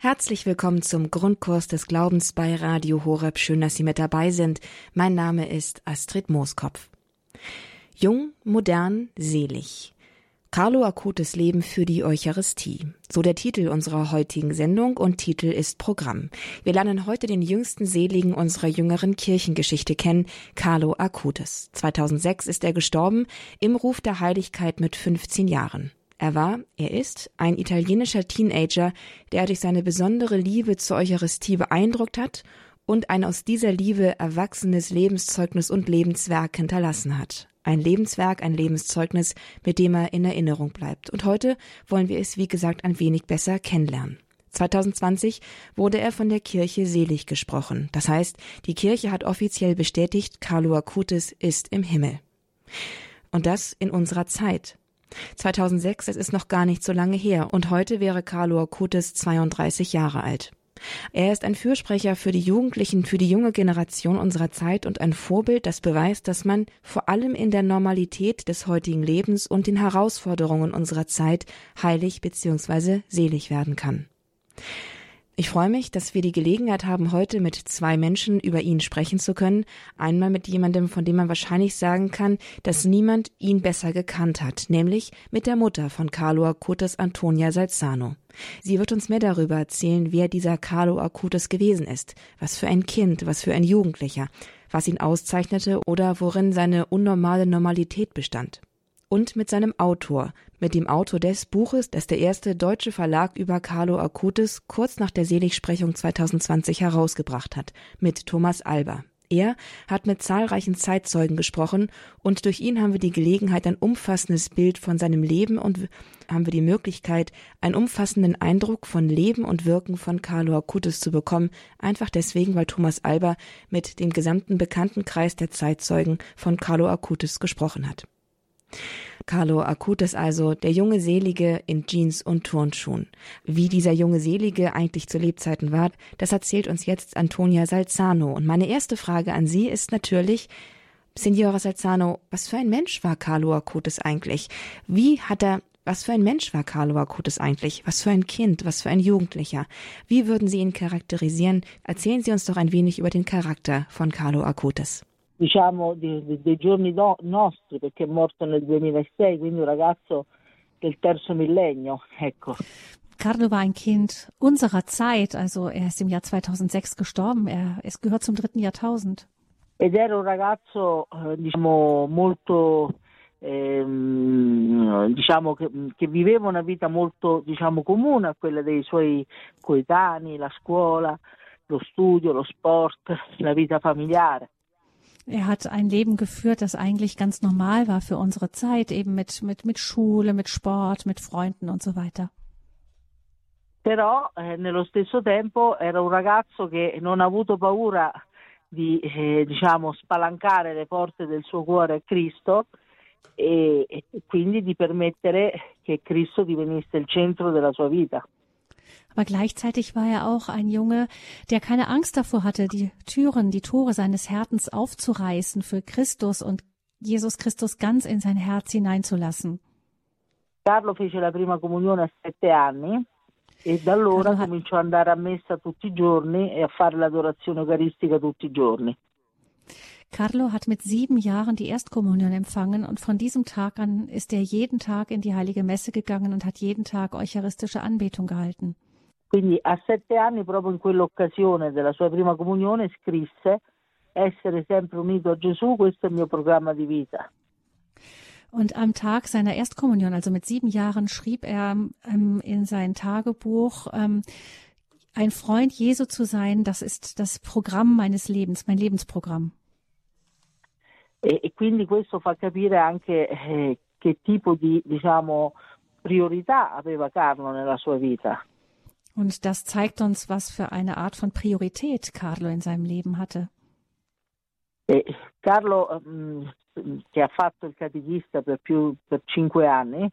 Herzlich willkommen zum Grundkurs des Glaubens bei Radio Horeb. Schön, dass Sie mit dabei sind. Mein Name ist Astrid Mooskopf. Jung, modern, selig. Carlo Akutes Leben für die Eucharistie. So der Titel unserer heutigen Sendung und Titel ist Programm. Wir lernen heute den jüngsten Seligen unserer jüngeren Kirchengeschichte kennen, Carlo Acutis. 2006 ist er gestorben, im Ruf der Heiligkeit mit 15 Jahren. Er war, er ist ein italienischer Teenager, der durch seine besondere Liebe zur Eucharistie beeindruckt hat und ein aus dieser Liebe erwachsenes Lebenszeugnis und Lebenswerk hinterlassen hat. Ein Lebenswerk, ein Lebenszeugnis, mit dem er in Erinnerung bleibt. Und heute wollen wir es, wie gesagt, ein wenig besser kennenlernen. 2020 wurde er von der Kirche selig gesprochen. Das heißt, die Kirche hat offiziell bestätigt, Carlo Acutis ist im Himmel. Und das in unserer Zeit. 2006, das ist noch gar nicht so lange her, und heute wäre Carlo Acutis 32 Jahre alt. Er ist ein Fürsprecher für die Jugendlichen, für die junge Generation unserer Zeit und ein Vorbild, das beweist, dass man vor allem in der Normalität des heutigen Lebens und den Herausforderungen unserer Zeit heilig bzw. selig werden kann. Ich freue mich, dass wir die Gelegenheit haben, heute mit zwei Menschen über ihn sprechen zu können. Einmal mit jemandem, von dem man wahrscheinlich sagen kann, dass niemand ihn besser gekannt hat, nämlich mit der Mutter von Carlo Acutis, Antonia Salzano. Sie wird uns mehr darüber erzählen, wer dieser Carlo Acutis gewesen ist, was für ein Kind, was für ein Jugendlicher, was ihn auszeichnete oder worin seine unnormale Normalität bestand und mit seinem Autor, mit dem Autor des Buches, das der erste deutsche Verlag über Carlo Acutis kurz nach der Seligsprechung 2020 herausgebracht hat, mit Thomas Alba. Er hat mit zahlreichen Zeitzeugen gesprochen und durch ihn haben wir die Gelegenheit, ein umfassendes Bild von seinem Leben und haben wir die Möglichkeit, einen umfassenden Eindruck von Leben und Wirken von Carlo Acutis zu bekommen, einfach deswegen, weil Thomas Alba mit dem gesamten Bekanntenkreis der Zeitzeugen von Carlo Acutis gesprochen hat. Carlo Acutis also, der junge Selige in Jeans und Turnschuhen. Wie dieser junge Selige eigentlich zu Lebzeiten war, das erzählt uns jetzt Antonia Salzano. Und meine erste Frage an Sie ist natürlich, Signora Salzano, was für ein Mensch war Carlo Acutis eigentlich? Wie hat er was für ein Mensch war Carlo Acutis eigentlich? Was für ein Kind? Was für ein Jugendlicher? Wie würden Sie ihn charakterisieren? Erzählen Sie uns doch ein wenig über den Charakter von Carlo Acutis diciamo di, dei giorni do, nostri perché è morto nel 2006, quindi un ragazzo del terzo millennio, ecco. Carlo war ein Kind unserer Zeit, also er ist im Jahr 2006 gestorben, er es gehört zum dritten Jahrtausend. Ed era un ragazzo, eh, diciamo, molto, ehm, diciamo, che, che, viveva una vita molto, diciamo, comune a quella dei suoi coetanei, la scuola, lo studio, lo sport, la vita familiare. Er hat ein Leben geführt, das eigentlich ganz normal war für unsere Zeit, eben mit, mit, mit Schule, mit Sport, mit Freunden und so weiter. Però eh, nello stesso tempo era un ragazzo che non ha avuto paura di eh, diciamo, spalancare le porte del suo cuore a Cristo e, e quindi di permettere che Cristo divenisse il centro della sua vita. Aber gleichzeitig war er auch ein Junge, der keine Angst davor hatte, die Türen, die Tore seines Herzens aufzureißen für Christus und Jesus Christus ganz in sein Herz hineinzulassen. Carlo fece la prima comunione a sette anni e da allora Carlo cominciò ad andare a messa tutti i giorni e a fare l'adorazione eucaristica tutti i giorni. Carlo hat mit sieben Jahren die Erstkommunion empfangen und von diesem Tag an ist er jeden Tag in die heilige Messe gegangen und hat jeden Tag eucharistische Anbetung gehalten. Quindi a sette anni, proprio in quell'occasione della sua prima comunione, scrisse essere sempre unito a Gesù, questo è il mio programma di vita. Und am Tag seiner Erstkommunion, also mit sieben Jahren, schrieb er ähm, in sein Tagebuch, ähm, ein Freund Jesu zu sein, das ist das Programm meines Lebens, mein Lebensprogramm. E, e quindi questo fa capire anche eh, che tipo di diciamo, priorità aveva Carlo nella sua vita. Und das zeigt uns, was für eine Art von Priorität Carlo in seinem Leben hatte. E Carlo, um, che ha fatto il catechista per più per cinque anni.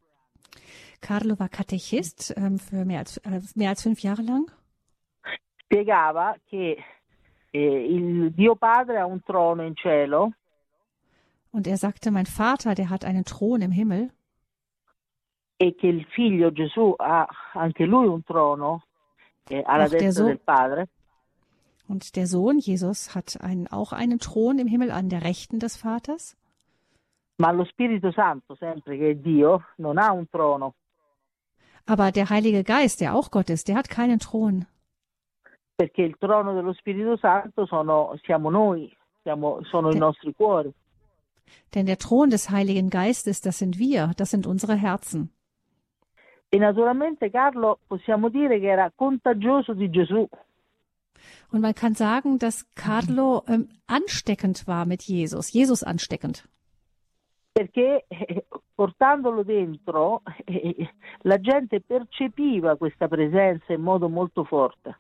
Carlo war Katechist ähm, für mehr als, äh, mehr als fünf Jahre lang. Spiegava che eh, il Dio Padre ha un trono in cielo. Und er sagte, mein Vater, der hat einen Thron im Himmel. E che il figlio Gesù ha anche lui un trono der Sohn- Padre. Und der Sohn Jesus hat einen, auch einen Thron im Himmel an der Rechten des Vaters. Ma lo Spirito Santo, sempre che è Dio, non ha un trono, Aber der Heilige Geist, der auch Gott ist, der hat keinen Thron. perché il trono dello Spirito Santo sono, siamo noi, siamo- sono i Sì. nostri cuori. Denn der Thron des Heiligen Geistes, das sind wir, das sind unsere Herzen. E naturalmente Carlo possiamo dire che era contagioso di Gesù, Und man kann sagen, dass Carlo ähm, ansteckend war mit Jesus, Jesus ansteckend. perché eh, portandolo dentro eh, la gente percepiva questa presenza in modo molto forte.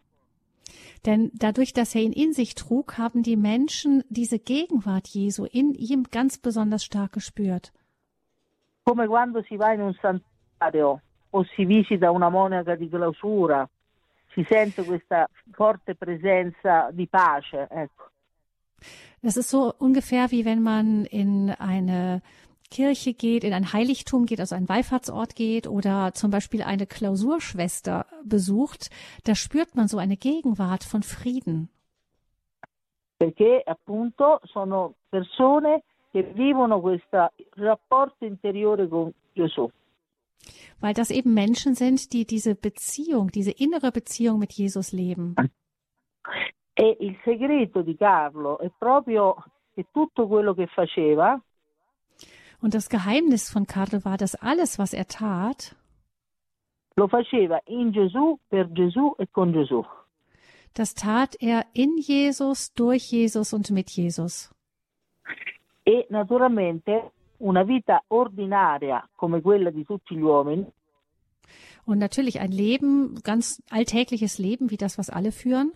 Denn dadurch, dass er ihn in sich trug, haben die Menschen diese Gegenwart Jesu in ihm ganz besonders stark gespürt. Come quando si va in un santuario o si visita una monaca di clausura, si sente questa forte presenza di pace. Ecco. Das ist so ungefähr wie wenn man in eine Kirche geht, in ein Heiligtum geht, also einen Wallfahrtsort geht oder zum Beispiel eine Klausurschwester besucht. Da spürt man so eine Gegenwart von Frieden. perché appunto sono persone che vivono questo rapporto interiore con Gesù. Weil das eben Menschen sind, die diese Beziehung, diese innere Beziehung mit Jesus leben. E il segreto di Carlo è proprio che tutto quello che faceva Und das Geheimnis von Karl war, dass alles, was er tat, lo faceva in Gesù, per Gesù e con Gesù. das tat er in Jesus, durch Jesus und mit Jesus. E naturalmente una vita ordinaria come quella di tutti gli uomini Und natürlich ein Leben, ganz alltägliches Leben, wie das, was alle führen.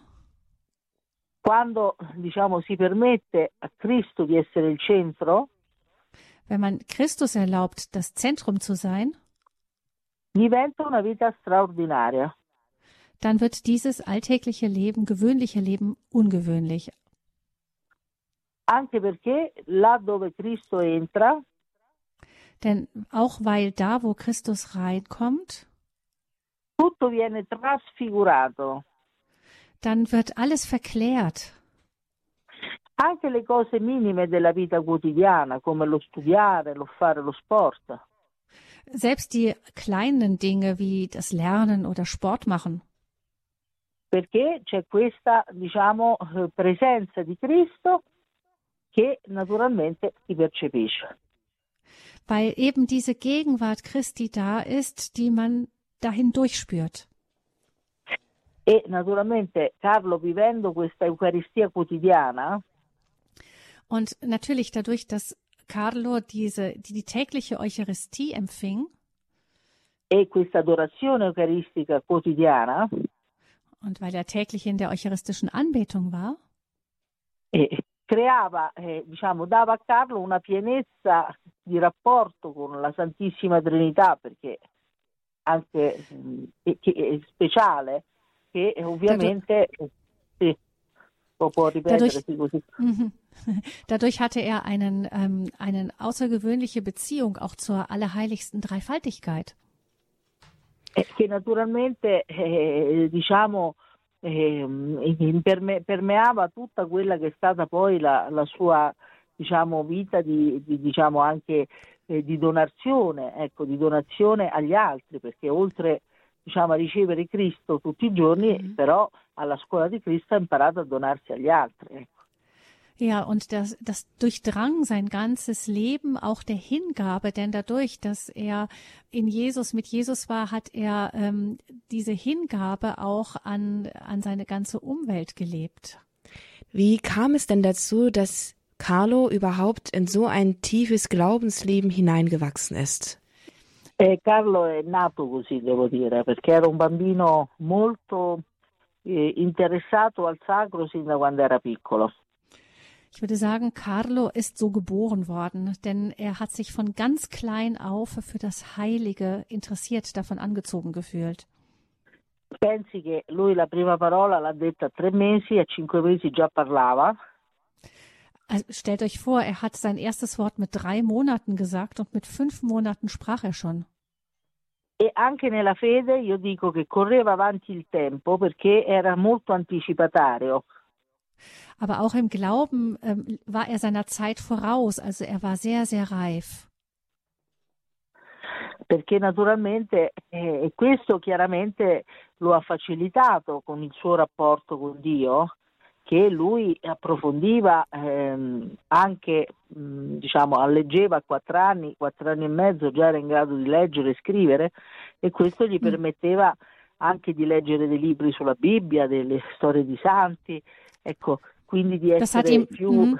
quando diciamo si permette a Cristo di essere il centro, Wenn man Christus erlaubt, das Zentrum zu sein, diventa una vita straordinaria. dann wird dieses alltägliche Leben, gewöhnliche Leben ungewöhnlich. Anche perché là dove Cristo entra, Denn auch weil da, wo Christus reinkommt, tutto viene trasfigurato. dann wird alles verklärt. Anche le cose minime della vita quotidiana, come lo studiare, lo fare lo sport, Selbst die kleinen Dinge wie das Lernen oder Sport machen. perché c'è questa, diciamo, eh, presenza di Cristo che naturalmente si percepisce. Weil eben diese Gegenwart Christi da ist, die man dahin durchspürt. E naturalmente Carlo vivendo questa Eucaristia quotidiana, Und natürlich dadurch, dass Carlo diese, die, die tägliche Eucharistie empfing e questa adorazione eucaristica quotidiana, und weil er täglich in der eucharistischen Anbetung war, eh, creava, eh, diciamo, dava a Carlo una pienezza di rapporto con la Santissima Trinità, perché anche mh, che- che è speciale, che eh, ovviamente eh, sì, può, può ripetersi così. Mhm. Dadurch hatte er einen, ähm, eine außergewöhnliche Beziehung auch zur allerheiligsten Dreifaltigkeit. eh, che naturalmente eh, diciamo ehm, imperme- permeava tutta quella che è stata poi la, la sua diciamo, vita di, di, diciamo anche eh, di donazione, ecco, di donazione agli altri, perché oltre diciamo, a ricevere Cristo tutti i giorni, Mhm. però alla scuola di Cristo ha imparato a donarsi agli altri. ecco. Ja, und das, das durchdrang sein ganzes Leben auch der Hingabe, denn dadurch, dass er in Jesus, mit Jesus war, hat er ähm, diese Hingabe auch an, an seine ganze Umwelt gelebt. Wie kam es denn dazu, dass Carlo überhaupt in so ein tiefes Glaubensleben hineingewachsen ist? E Carlo è nato così, devo dire, perché era un bambino molto eh, interessato al sacro sin da quando era piccolo. Ich würde sagen, Carlo ist so geboren worden, denn er hat sich von ganz klein auf für das Heilige interessiert, davon angezogen gefühlt. Pensi che lui la prima parola l'ha detta a tre mesi, a cinque mesi già parlava, Also stellt euch vor, er hat sein erstes Wort mit drei Monaten gesagt und mit fünf Monaten sprach er schon. E anche nella fede io dico che correva avanti il tempo perché era molto anticipatario. Aber auch im Glauben ähm, war er seiner Zeit voraus, also er war sehr, sehr reif. Perché naturalmente, eh, questo chiaramente lo ha facilitato con il suo rapporto con Dio, che lui approfondiva ehm, anche, mh, diciamo, alleggeva a quattro anni, quattro anni e mezzo già era in grado di leggere e scrivere e questo gli mm. permetteva anche di leggere dei libri sulla Bibbia, delle storie di santi, ecco, quindi di essere ihm, più... Mm,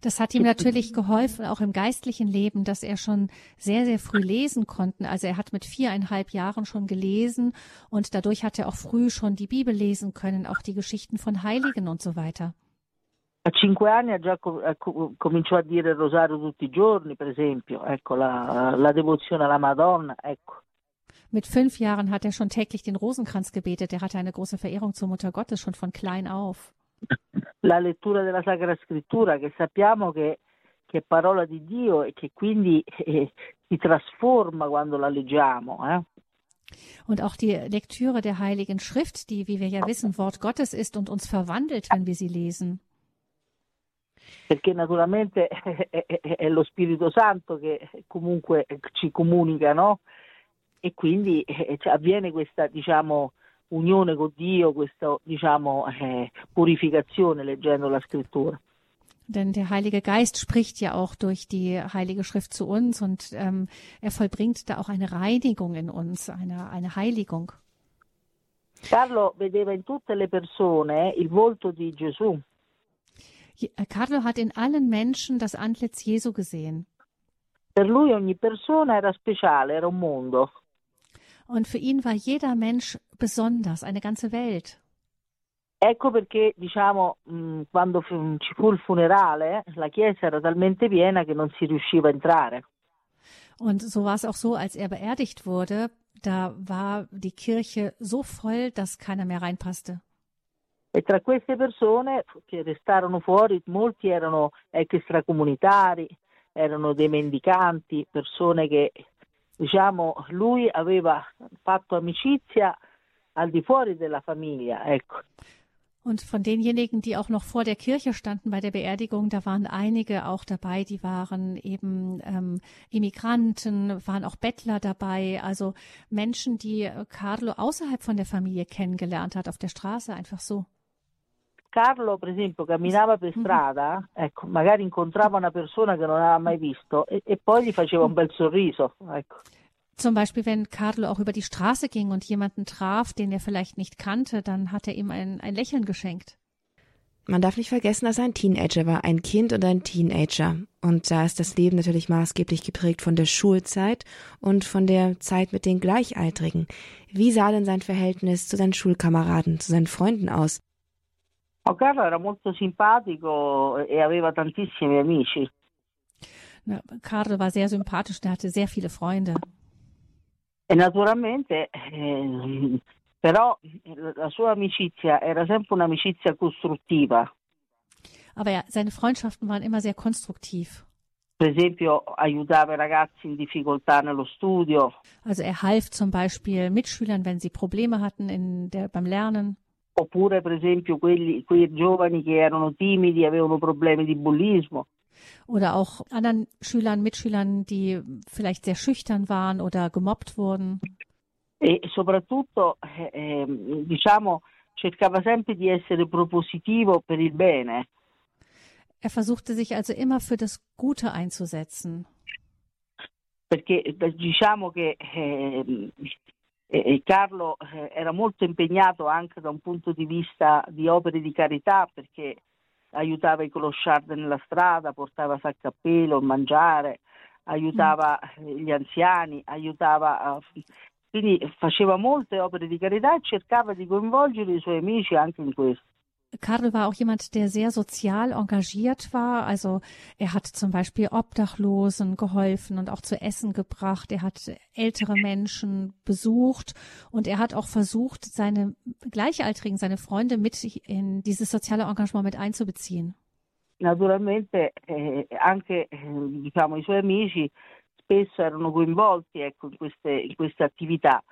das hat ihm natürlich geholfen, auch im geistlichen Leben, dass er schon sehr, sehr früh lesen konnte. Also er hat mit viereinhalb Jahren schon gelesen und dadurch hat er auch früh schon die Bibel lesen können, auch die Geschichten von Heiligen und so weiter. A cinque anni ha già cominciò a dire il rosario tutti i giorni, per esempio, ecco, la, la devozione alla Madonna, ecco. Mit fünf Jahren hat er schon täglich den Rosenkranz gebetet. Er hatte eine große Verehrung zur Mutter Gottes schon von klein auf. La lettura della Sacra Scrittura, che sappiamo che, che è parola di Dio e che quindi eh, si trasforma quando la leggiamo. Eh? Und auch die Lektüre der Heiligen Schrift, die, wie wir ja wissen, Wort Gottes ist und uns verwandelt, wenn wir sie lesen. Perché naturalmente è, è, è lo Spirito Santo che comunque ci comunica, no? e quindi eh, avviene questa diciamo, unione con Dio, questa diciamo, eh, purificazione leggendo la scrittura. Denn der Heilige Geist spricht ja auch durch die Heilige Schrift zu uns und ähm, er vollbringt da auch eine Reinigung in uns, eine, eine Heiligung. Carlo vedeva in tutte le persone il volto di Gesù. Äh, Carlo hat in allen Menschen das Antlitz Jesu gesehen. Per lui ogni persona era speciale, era un mondo. Und für ihn war jeder Mensch besonders, eine ganze Welt. Ecco perché, diciamo, quando ci fu il funerale, la chiesa era talmente piena che non si riusciva a entrare. Und so war es auch so, als er beerdigt wurde, da war die Kirche so voll, dass keiner mehr reinpasste. E tra queste persone che restarono fuori, molti erano extracomunitari, erano dei mendicanti, persone che diciamo, lui aveva fatto amicizia al di fuori della famiglia, ecco. Und von denjenigen, die auch noch vor der Kirche standen bei der Beerdigung, da waren einige auch dabei, die waren eben ähm, Immigranten, waren auch Bettler dabei, also Menschen, die Carlo außerhalb von der Familie kennengelernt hat, auf der Straße, einfach so. Carlo, per esempio, camminava per mhm. strada, ecco, magari incontrava una persona che non aveva mai visto e, e poi gli faceva un bel sorriso. Ecco. Zum Beispiel, wenn Carlo auch über die Straße ging und jemanden traf, den er vielleicht nicht kannte, dann hat er ihm ein, ein Lächeln geschenkt. Man darf nicht vergessen, dass er ein Teenager war, ein Kind und ein Teenager. Und da ist das Leben natürlich maßgeblich geprägt von der Schulzeit und von der Zeit mit den Gleichaltrigen. Wie sah denn sein Verhältnis zu seinen Schulkameraden, zu seinen Freunden aus? Oh, Carlo era molto simpatico e aveva tantissimi amici. Na, Carlo war sehr sympathisch, er hatte sehr viele Freunde. E naturalmente, eh, però la sua amicizia era sempre un'amicizia costruttiva. Aber ja, seine Freundschaften waren immer sehr konstruktiv. Per esempio, aiutava i ragazzi in difficoltà nello studio. Also er half zum Beispiel Mitschülern, wenn sie Probleme hatten in der, beim Lernen oppure per esempio quelli, quei giovani che erano timidi, avevano problemi di bullismo. Oder auch anderen Schülern, Mitschülern, die vielleicht sehr schüchtern waren oder gemobbt wurden. E soprattutto, eh, ehm, diciamo, cercava sempre di essere propositivo per il bene. Er versuchte sich also immer für das Gute einzusetzen. Perché diciamo che eh, e Carlo eh, era molto impegnato anche da un punto di vista di opere di carità perché aiutava i clochard nella strada, portava sacco a pelo, mangiare, aiutava mm. gli anziani, aiutava, quindi faceva molte opere di carità e cercava di coinvolgere i suoi amici anche in questo. Karl war auch jemand, der sehr sozial engagiert war. Also er hat zum Beispiel Obdachlosen geholfen und auch zu essen gebracht. Er hat ältere Menschen besucht und er hat auch versucht, seine Gleichaltrigen, seine Freunde mit in dieses soziale Engagement mit einzubeziehen. Naturalmente eh, anche eh, diciamo, i suoi amici spesso erano coinvolti ecco, in, queste, in queste attività.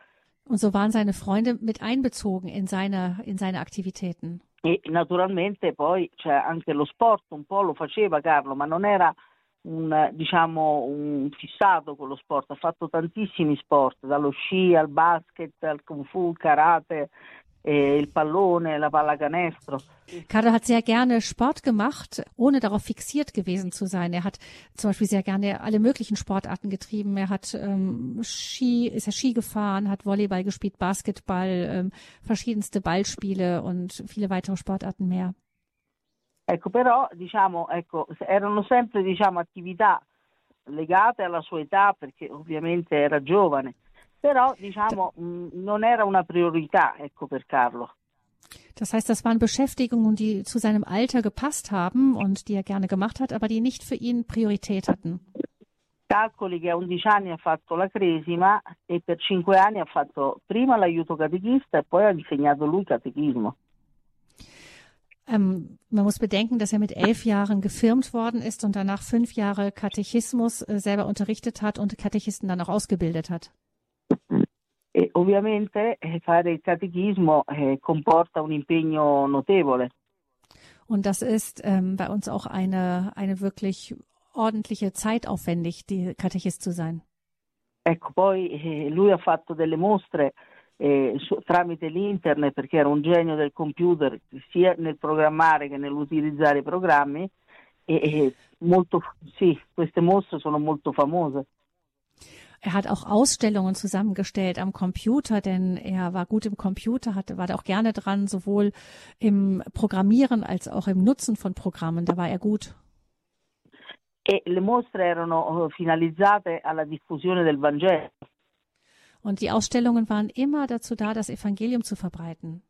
Und so waren seine Freunde mit einbezogen in seine, in seine Aktivitäten. E naturalmente poi cioè, anche lo sport un po' lo faceva Carlo, ma non era un, diciamo, un fissato con lo sport, ha fatto tantissimi sport, dallo sci al basket, al kung fu, karate, äh, il pallone, la pallacanestro. Carlo hat sehr gerne Sport gemacht, ohne darauf fixiert gewesen zu sein. Er hat zum Beispiel sehr gerne alle möglichen Sportarten getrieben. Er hat ähm, Ski, ist er Ski gefahren, hat Volleyball gespielt, Basketball, ähm, verschiedenste Ballspiele und viele weitere Sportarten mehr. Ecco, però diciamo, ecco, erano sempre diciamo, attività legate alla sua età perché ovviamente era giovane però diciamo non era una priorità ecco, per Carlo. Das heißt, das waren Beschäftigungen, die zu seinem Alter gepasst haben und die er gerne gemacht hat, aber die nicht für ihn Priorität hatten. Calcoli che a 11 anni ha fatto la cresima e per 5 anni ha fatto prima l'aiuto catechista e poi ha insegnato lui catechismo. Ähm, man muss bedenken, dass er mit elf Jahren gefirmt worden ist und danach fünf Jahre Katechismus äh, selber unterrichtet hat und Katechisten dann auch ausgebildet hat. E ovviamente eh, fare il catechismo eh, comporta un impegno notevole. Und das ist ähm, bei uns auch eine, eine wirklich ordentliche Zeit aufwendig, die Katechist zu sein. Ecco, poi eh, lui ha fatto delle mostre eh, su, tramite l'internet perché era un genio del computer sia nel programmare che nell'utilizzare i programmi e, e molto, sì, queste mostre sono molto famose. Er hat auch Ausstellungen zusammengestellt am Computer, denn er war gut im Computer, hatte, war da auch gerne dran, sowohl im Programmieren als auch im Nutzen von Programmen. Da war er gut. E le mostre erano finalizzate alla diffusione del Vangelo. Und die Ausstellungen waren immer dazu da, das Evangelium zu verbreiten.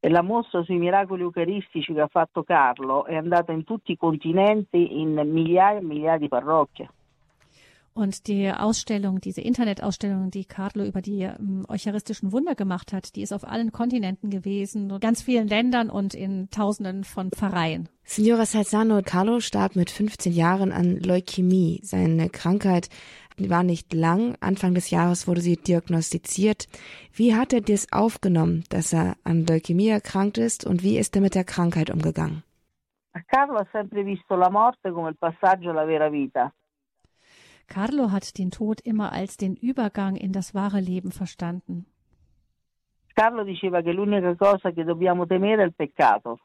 E la mostra sui miracoli eucaristici che ha fatto Carlo è andata in tutti i continenti in migliaia e migliaia di parrocchie. Und die Ausstellung, diese Internetausstellung, die Carlo über die ähm, eucharistischen Wunder gemacht hat, die ist auf allen Kontinenten gewesen, in ganz vielen Ländern und in Tausenden von Pfarreien. Signora Salzano, Carlo starb mit 15 Jahren an Leukämie. Seine Krankheit war nicht lang. Anfang des Jahres wurde sie diagnostiziert. Wie hat er das aufgenommen, dass er an Leukämie erkrankt ist und wie ist er mit der Krankheit umgegangen? Carlo ha sempre visto la morte come il passaggio alla vera vita. Carlo hat den Tod immer als den Übergang in das wahre Leben verstanden. Carlo diceva che l'unica cosa che dobbiamo temere è il peccato.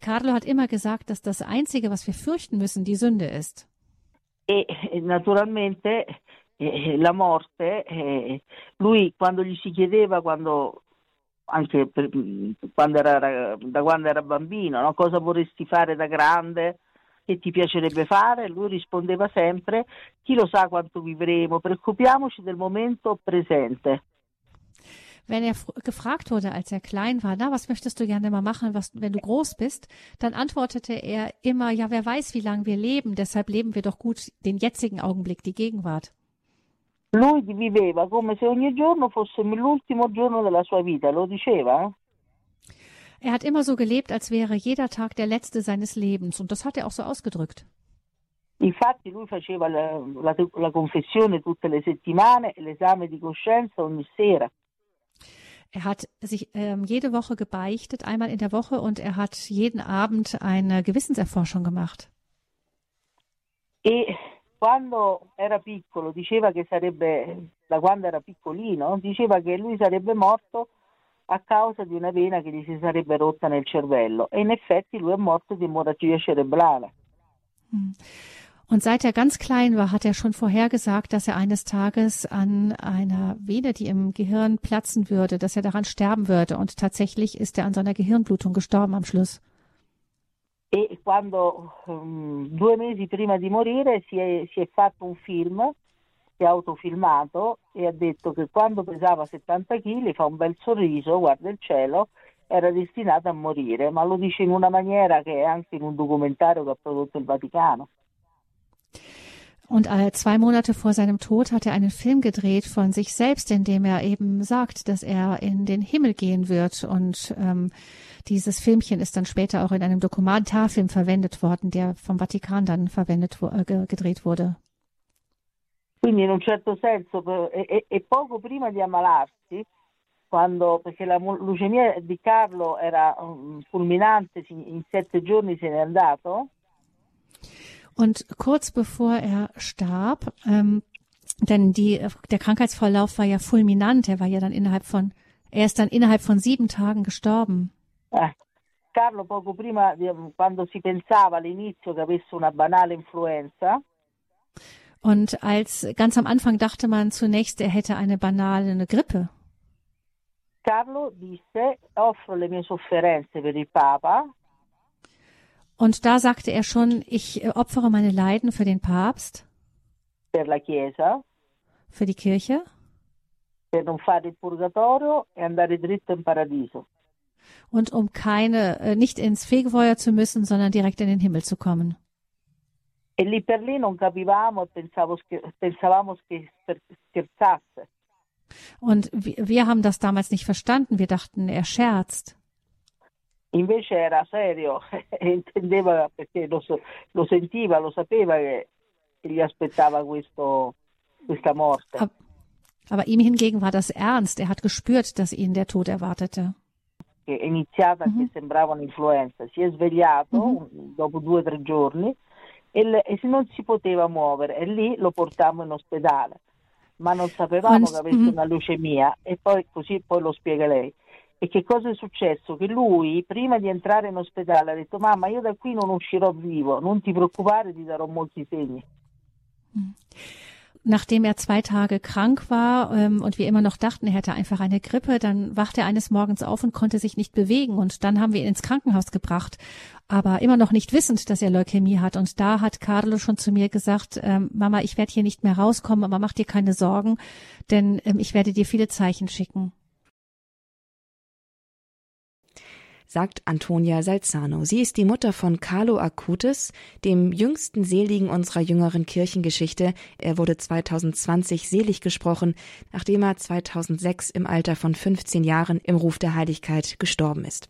Carlo hat immer gesagt, dass das Einzige, was wir fürchten müssen, die Sünde ist. E naturalmente eh, la morte, eh, lui quando gli si chiedeva, quando, anche per, quando era, da quando era bambino, no? cosa vorresti fare da grande? Che ti piacerebbe fare? Lui rispondeva sempre, chi lo sa quanto vivremo, preoccupiamoci del momento presente. Wenn er gefragt wurde, als er klein war, na, was möchtest du gerne mal machen, was, wenn du groß bist, dann antwortete er immer, ja, wer weiß, wie lange wir leben, deshalb leben wir doch gut den jetzigen Augenblick, die Gegenwart. Lui viveva come se ogni giorno fosse l'ultimo giorno della sua vita, lo diceva? Er hat immer so gelebt, als wäre jeder Tag der letzte seines Lebens. Und das hat er auch so ausgedrückt. Infatti lui faceva la, la, la confessione tutte le settimane e l'esame di coscienza ogni sera. Er hat sich ähm, jede Woche gebeichtet, einmal in der Woche, und er hat jeden Abend eine Gewissenserforschung gemacht. E quando era piccolo diceva che sarebbe, da quando era piccolino, diceva che lui sarebbe morto a causa di una vena che gli si sarebbe rotta nel cervello e in effetti lui è morto di emorragia cerebrale. Hm. Und seit er ganz klein war, hat er schon vorhergesagt, dass er eines Tages an einer Vene, die im Gehirn platzen würde, dass er daran sterben würde. Und tatsächlich ist er an seiner Gehirnblutung gestorben am Schluss. E quando um, due mesi prima di morire si è, si è fatto un film si è autofilmato e ha detto che quando pesava 70 kg fa un bel sorriso, guarda il cielo, era destinato a morire, ma lo dice in una maniera che è anche in un documentario che ha prodotto il Vaticano. Und äh, zwei Monate vor seinem Tod hat er einen Film gedreht von sich selbst, in dem er eben sagt, dass er in den Himmel gehen wird. Und ähm, dieses Filmchen ist dann später auch in einem Dokumentarfilm verwendet worden, der vom Vatikan dann verwendet, äh, gedreht wurde. Quindi in un certo senso, e, e poco prima di ammalarsi, quando, perché la leucemia di Carlo era um, fulminante, in sette giorni se n'è andato. Und kurz bevor er starb, ähm, denn die, der Krankheitsverlauf war ja fulminant, er war ja dann innerhalb von, er ist dann innerhalb von sieben Tagen gestorben. Eh, Carlo poco prima, quando si pensava all'inizio che avesse una banale influenza, und als ganz am Anfang dachte man zunächst, er hätte eine banale eine Grippe. Carlo disse, offro le mie sofferenze per il Papa. Und da sagte er schon, ich opfere meine Leiden für den Papst. Per la Chiesa. Für die Kirche. Per non fare il purgatorio e andare dritto in paradiso. Und um keine, äh, nicht ins Fegefeuer zu müssen, sondern direkt in den Himmel zu kommen. E lì per lì non capivamo, pensavo, pensavamo che scherzasse. Und wir haben das damals nicht verstanden. Wir dachten, er scherzt. Invece era serio, intendeva perché lo, lo, sentiva, lo sapeva che gli aspettava questo, questa morte. Aber, aber ihm hingegen war das ernst. Er hat gespürt, dass ihn der Tod erwartete. È iniziata mhm. che sembrava un'influenza. Si è svegliato mhm. dopo due o tre giorni e, e non si poteva muovere e lì lo portammo in ospedale ma non sapevamo che avesse una leucemia e poi così poi lo spiega lei. E che cosa è successo? Che lui, prima di entrare in ospedale, ha detto: Mamma, io da qui non uscirò vivo, non ti preoccupare, ti darò molti segni. Mm. nachdem er zwei Tage krank war ähm, und wir immer noch dachten, er hätte einfach eine Grippe, dann wachte er eines Morgens auf und konnte sich nicht bewegen. Und dann haben wir ihn ins Krankenhaus gebracht, aber immer noch nicht wissend, dass er Leukämie hat. Und da hat Carlo schon zu mir gesagt, ähm, Mama, ich werde hier nicht mehr rauskommen, aber mach dir keine Sorgen, denn ähm, ich werde dir viele Zeichen schicken. sagt Antonia Salzano. Sie ist die Mutter von Carlo Acutis, dem jüngsten Seligen unserer jüngeren Kirchengeschichte. Er wurde 2020 selig gesprochen, nachdem er 2006 im Alter von 15 Jahren im Ruf der Heiligkeit gestorben ist.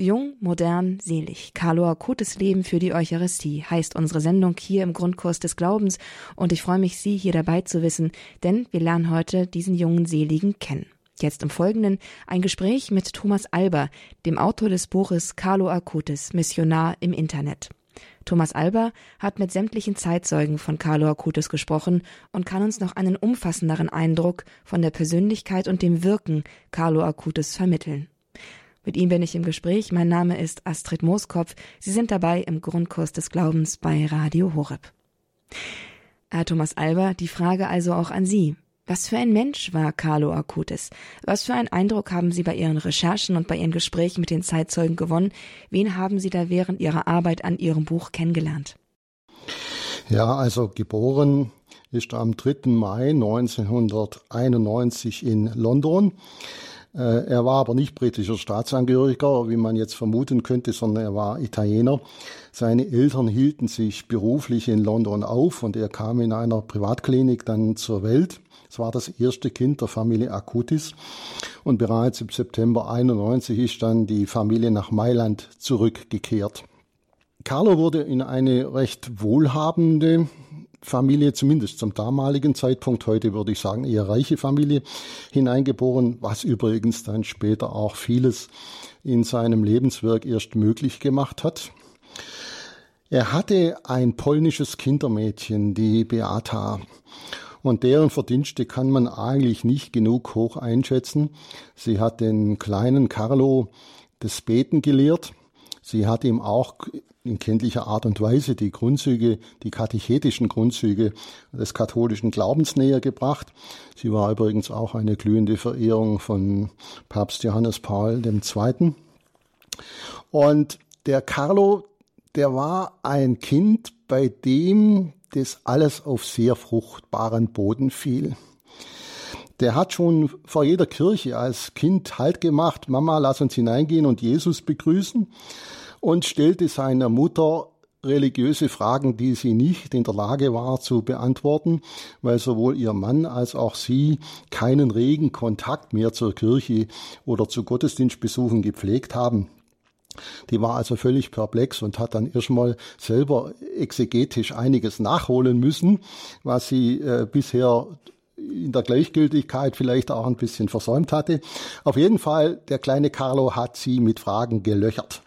Jung, modern, selig. Carlo Acutis Leben für die Eucharistie heißt unsere Sendung hier im Grundkurs des Glaubens und ich freue mich, Sie hier dabei zu wissen, denn wir lernen heute diesen jungen Seligen kennen. Jetzt im Folgenden ein Gespräch mit Thomas Alber, dem Autor des Buches Carlo Acutis, Missionar im Internet. Thomas Alber hat mit sämtlichen Zeitzeugen von Carlo Acutis gesprochen und kann uns noch einen umfassenderen Eindruck von der Persönlichkeit und dem Wirken Carlo Acutis vermitteln. Mit ihm bin ich im Gespräch. Mein Name ist Astrid Mooskopf. Sie sind dabei im Grundkurs des Glaubens bei Radio Horeb. Herr Thomas Alber, die Frage also auch an Sie. Was für ein Mensch war Carlo Acutis? Was für einen Eindruck haben Sie bei Ihren Recherchen und bei Ihren Gesprächen mit den Zeitzeugen gewonnen? Wen haben Sie da während Ihrer Arbeit an Ihrem Buch kennengelernt? Ja, also geboren ist am 3. Mai 1991 in London. Äh, er war aber nicht britischer Staatsangehöriger, wie man jetzt vermuten könnte, sondern er war Italiener. Seine Eltern hielten sich beruflich in London auf und er kam in einer Privatklinik dann zur Welt. Es war das erste Kind der Familie Acutis und bereits im September 91 ist dann die Familie nach Mailand zurückgekehrt. Carlo wurde in eine recht wohlhabende Familie, zumindest zum damaligen Zeitpunkt, heute würde ich sagen eher reiche Familie, hineingeboren, was übrigens dann später auch vieles in seinem Lebenswerk erst möglich gemacht hat. Er hatte ein polnisches Kindermädchen, die Beata und deren Verdienste kann man eigentlich nicht genug hoch einschätzen. Sie hat den kleinen Carlo das Beten gelehrt. Sie hat ihm auch in kenntlicher Art und Weise die Grundzüge, die katechetischen Grundzüge des katholischen Glaubens näher gebracht. Sie war übrigens auch eine glühende Verehrung von Papst Johannes Paul II. Und der Carlo, der war ein Kind, bei dem das alles auf sehr fruchtbaren Boden fiel. Der hat schon vor jeder Kirche als Kind Halt gemacht, Mama, lass uns hineingehen und Jesus begrüßen und stellte seiner Mutter religiöse Fragen, die sie nicht in der Lage war zu beantworten, weil sowohl ihr Mann als auch sie keinen regen Kontakt mehr zur Kirche oder zu Gottesdienstbesuchen gepflegt haben. Die war also völlig perplex und hat dann erstmal selber exegetisch einiges nachholen müssen, was sie äh, bisher in der Gleichgültigkeit vielleicht auch ein bisschen versäumt hatte. Auf jeden Fall, der kleine Carlo hat sie mit Fragen gelöchert.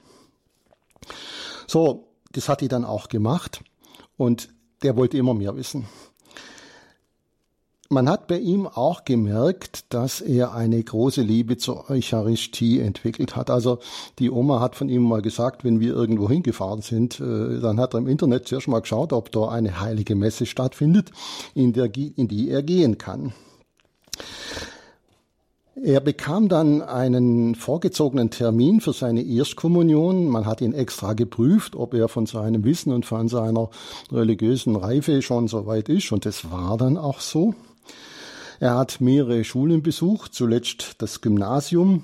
So, das hat die dann auch gemacht und der wollte immer mehr wissen. Man hat bei ihm auch gemerkt, dass er eine große Liebe zur Eucharistie entwickelt hat. Also die Oma hat von ihm mal gesagt, wenn wir irgendwo hingefahren sind, äh, dann hat er im Internet zuerst mal geschaut, ob da eine heilige Messe stattfindet, in, der, in die er gehen kann. Er bekam dann einen vorgezogenen Termin für seine Erstkommunion. Man hat ihn extra geprüft, ob er von seinem Wissen und von seiner religiösen Reife schon so weit ist. Und das war dann auch so. Er hat mehrere Schulen besucht, zuletzt das Gymnasium.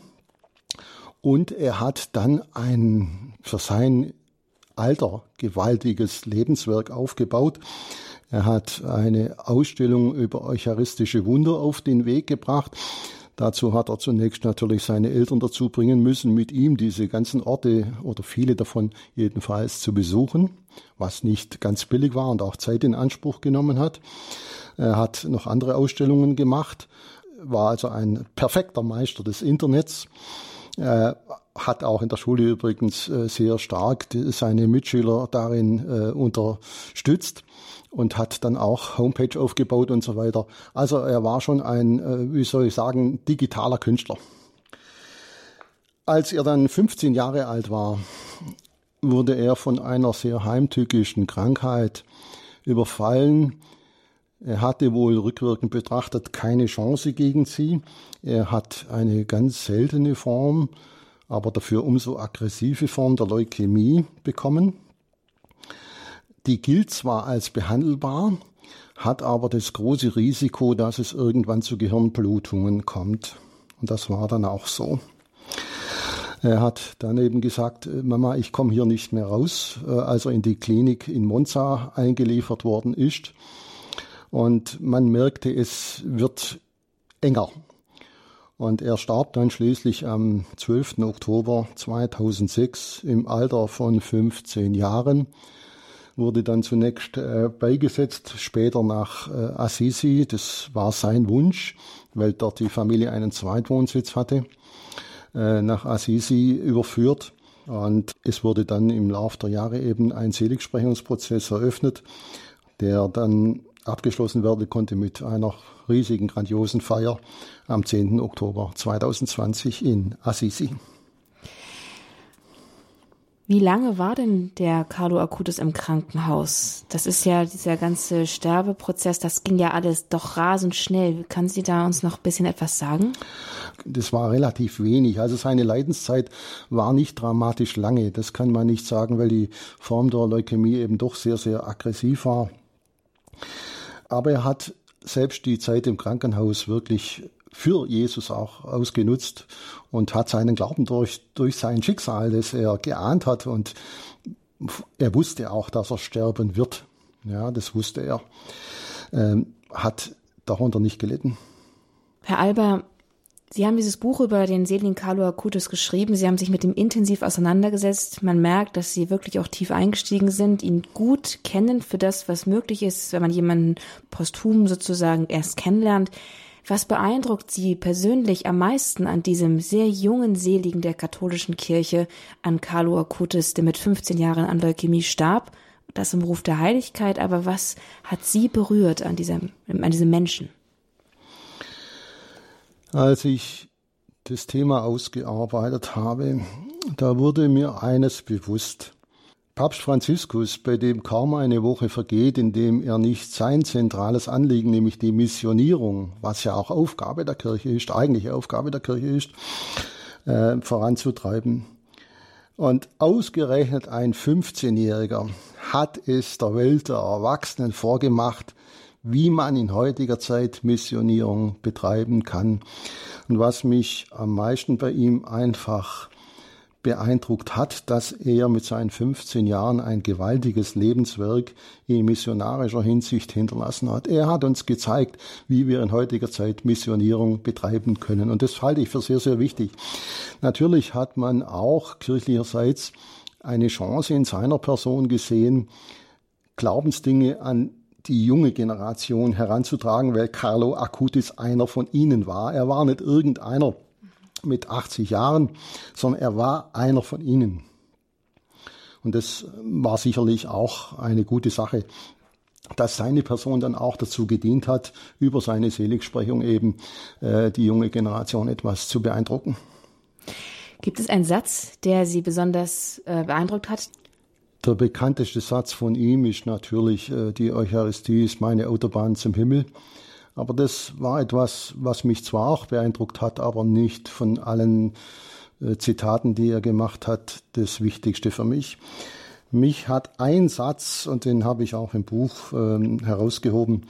Und er hat dann ein für sein Alter gewaltiges Lebenswerk aufgebaut. Er hat eine Ausstellung über eucharistische Wunder auf den Weg gebracht. Dazu hat er zunächst natürlich seine Eltern dazu bringen müssen, mit ihm diese ganzen Orte oder viele davon jedenfalls zu besuchen, was nicht ganz billig war und auch Zeit in Anspruch genommen hat. Er hat noch andere Ausstellungen gemacht, war also ein perfekter Meister des Internets. Er hat auch in der Schule übrigens äh, sehr stark seine Mitschüler darin äh, unterstützt und hat dann auch Homepage aufgebaut und so weiter. Also er war schon ein, äh, wie soll ich sagen, digitaler Künstler. Als er dann 15 Jahre alt war, wurde er von einer sehr heimtückischen Krankheit überfallen, er hatte wohl rückwirkend betrachtet keine Chance gegen sie. Er hat eine ganz seltene Form, aber dafür umso aggressive Form der Leukämie bekommen. Die gilt zwar als behandelbar, hat aber das große Risiko, dass es irgendwann zu Gehirnblutungen kommt. Und das war dann auch so. Er hat dann eben gesagt, Mama, ich komme hier nicht mehr raus, äh, als er in die Klinik in Monza eingeliefert worden ist. Und man merkte, es wird enger. Und er starb dann schließlich am 12. Oktober 2006 im Alter von 15 Jahren, wurde dann zunächst äh, beigesetzt, später nach äh, Assisi. Das war sein Wunsch, weil dort die Familie einen Zweitwohnsitz hatte, äh, nach Assisi überführt. Und es wurde dann im Laufe der Jahre eben ein Seligsprechungsprozess eröffnet, der dann abgeschlossen werden konnte mit einer riesigen, grandiosen Feier am 10. Oktober 2020 in Assisi. Wie lange war denn der Carlo Acutis im Krankenhaus? Das ist ja dieser ganze Sterbeprozess, das ging ja alles doch rasend schnell. Kann Sie da uns noch ein bisschen etwas sagen? Das war relativ wenig. Also seine Leidenszeit war nicht dramatisch lange. Das kann man nicht sagen, weil die Form der Leukämie eben doch sehr, sehr aggressiv war. Aber er hat selbst die Zeit im Krankenhaus wirklich für Jesus auch ausgenutzt und hat seinen Glauben durch, durch sein Schicksal, das er geahnt hat und er wusste auch, dass er sterben wird. Ja, das wusste er. Ähm, hat darunter nicht gelitten. Herr Alber, Sie haben dieses Buch über den seligen Carlo Acutis geschrieben. Sie haben sich mit ihm intensiv auseinandergesetzt. Man merkt, dass Sie wirklich auch tief eingestiegen sind, ihn gut kennen für das, was möglich ist, wenn man jemanden posthum sozusagen erst kennenlernt. Was beeindruckt Sie persönlich am meisten an diesem sehr jungen Seligen der katholischen Kirche, an Carlo Acutis, der mit 15 Jahren an Leukämie starb? Das im Ruf der Heiligkeit, aber was hat Sie berührt an diesem, an diesem Menschen? Als ich das Thema ausgearbeitet habe, da wurde mir eines bewusst. Papst Franziskus, bei dem kaum eine Woche vergeht, in dem er nicht sein zentrales Anliegen, nämlich die Missionierung, was ja auch Aufgabe der Kirche ist, eigentliche Aufgabe der Kirche ist, äh, voranzutreiben. Und ausgerechnet ein 15-Jähriger hat es der Welt der Erwachsenen vorgemacht, wie man in heutiger Zeit Missionierung betreiben kann. Und was mich am meisten bei ihm einfach beeindruckt hat, dass er mit seinen 15 Jahren ein gewaltiges Lebenswerk in missionarischer Hinsicht hinterlassen hat. Er hat uns gezeigt, wie wir in heutiger Zeit Missionierung betreiben können. Und das halte ich für sehr, sehr wichtig. Natürlich hat man auch kirchlicherseits eine Chance in seiner Person gesehen, Glaubensdinge an die junge Generation heranzutragen, weil Carlo Acutis einer von ihnen war. Er war nicht irgendeiner mit 80 Jahren, sondern er war einer von ihnen. Und das war sicherlich auch eine gute Sache, dass seine Person dann auch dazu gedient hat, über seine Seligsprechung eben äh, die junge Generation etwas zu beeindrucken. Gibt es einen Satz, der Sie besonders äh, beeindruckt hat? Der bekannteste Satz von ihm ist natürlich, äh, die Eucharistie ist meine Autobahn zum Himmel. Aber das war etwas, was mich zwar auch beeindruckt hat, aber nicht von allen äh, Zitaten, die er gemacht hat, das Wichtigste für mich. Mich hat ein Satz, und den habe ich auch im Buch äh, herausgehoben,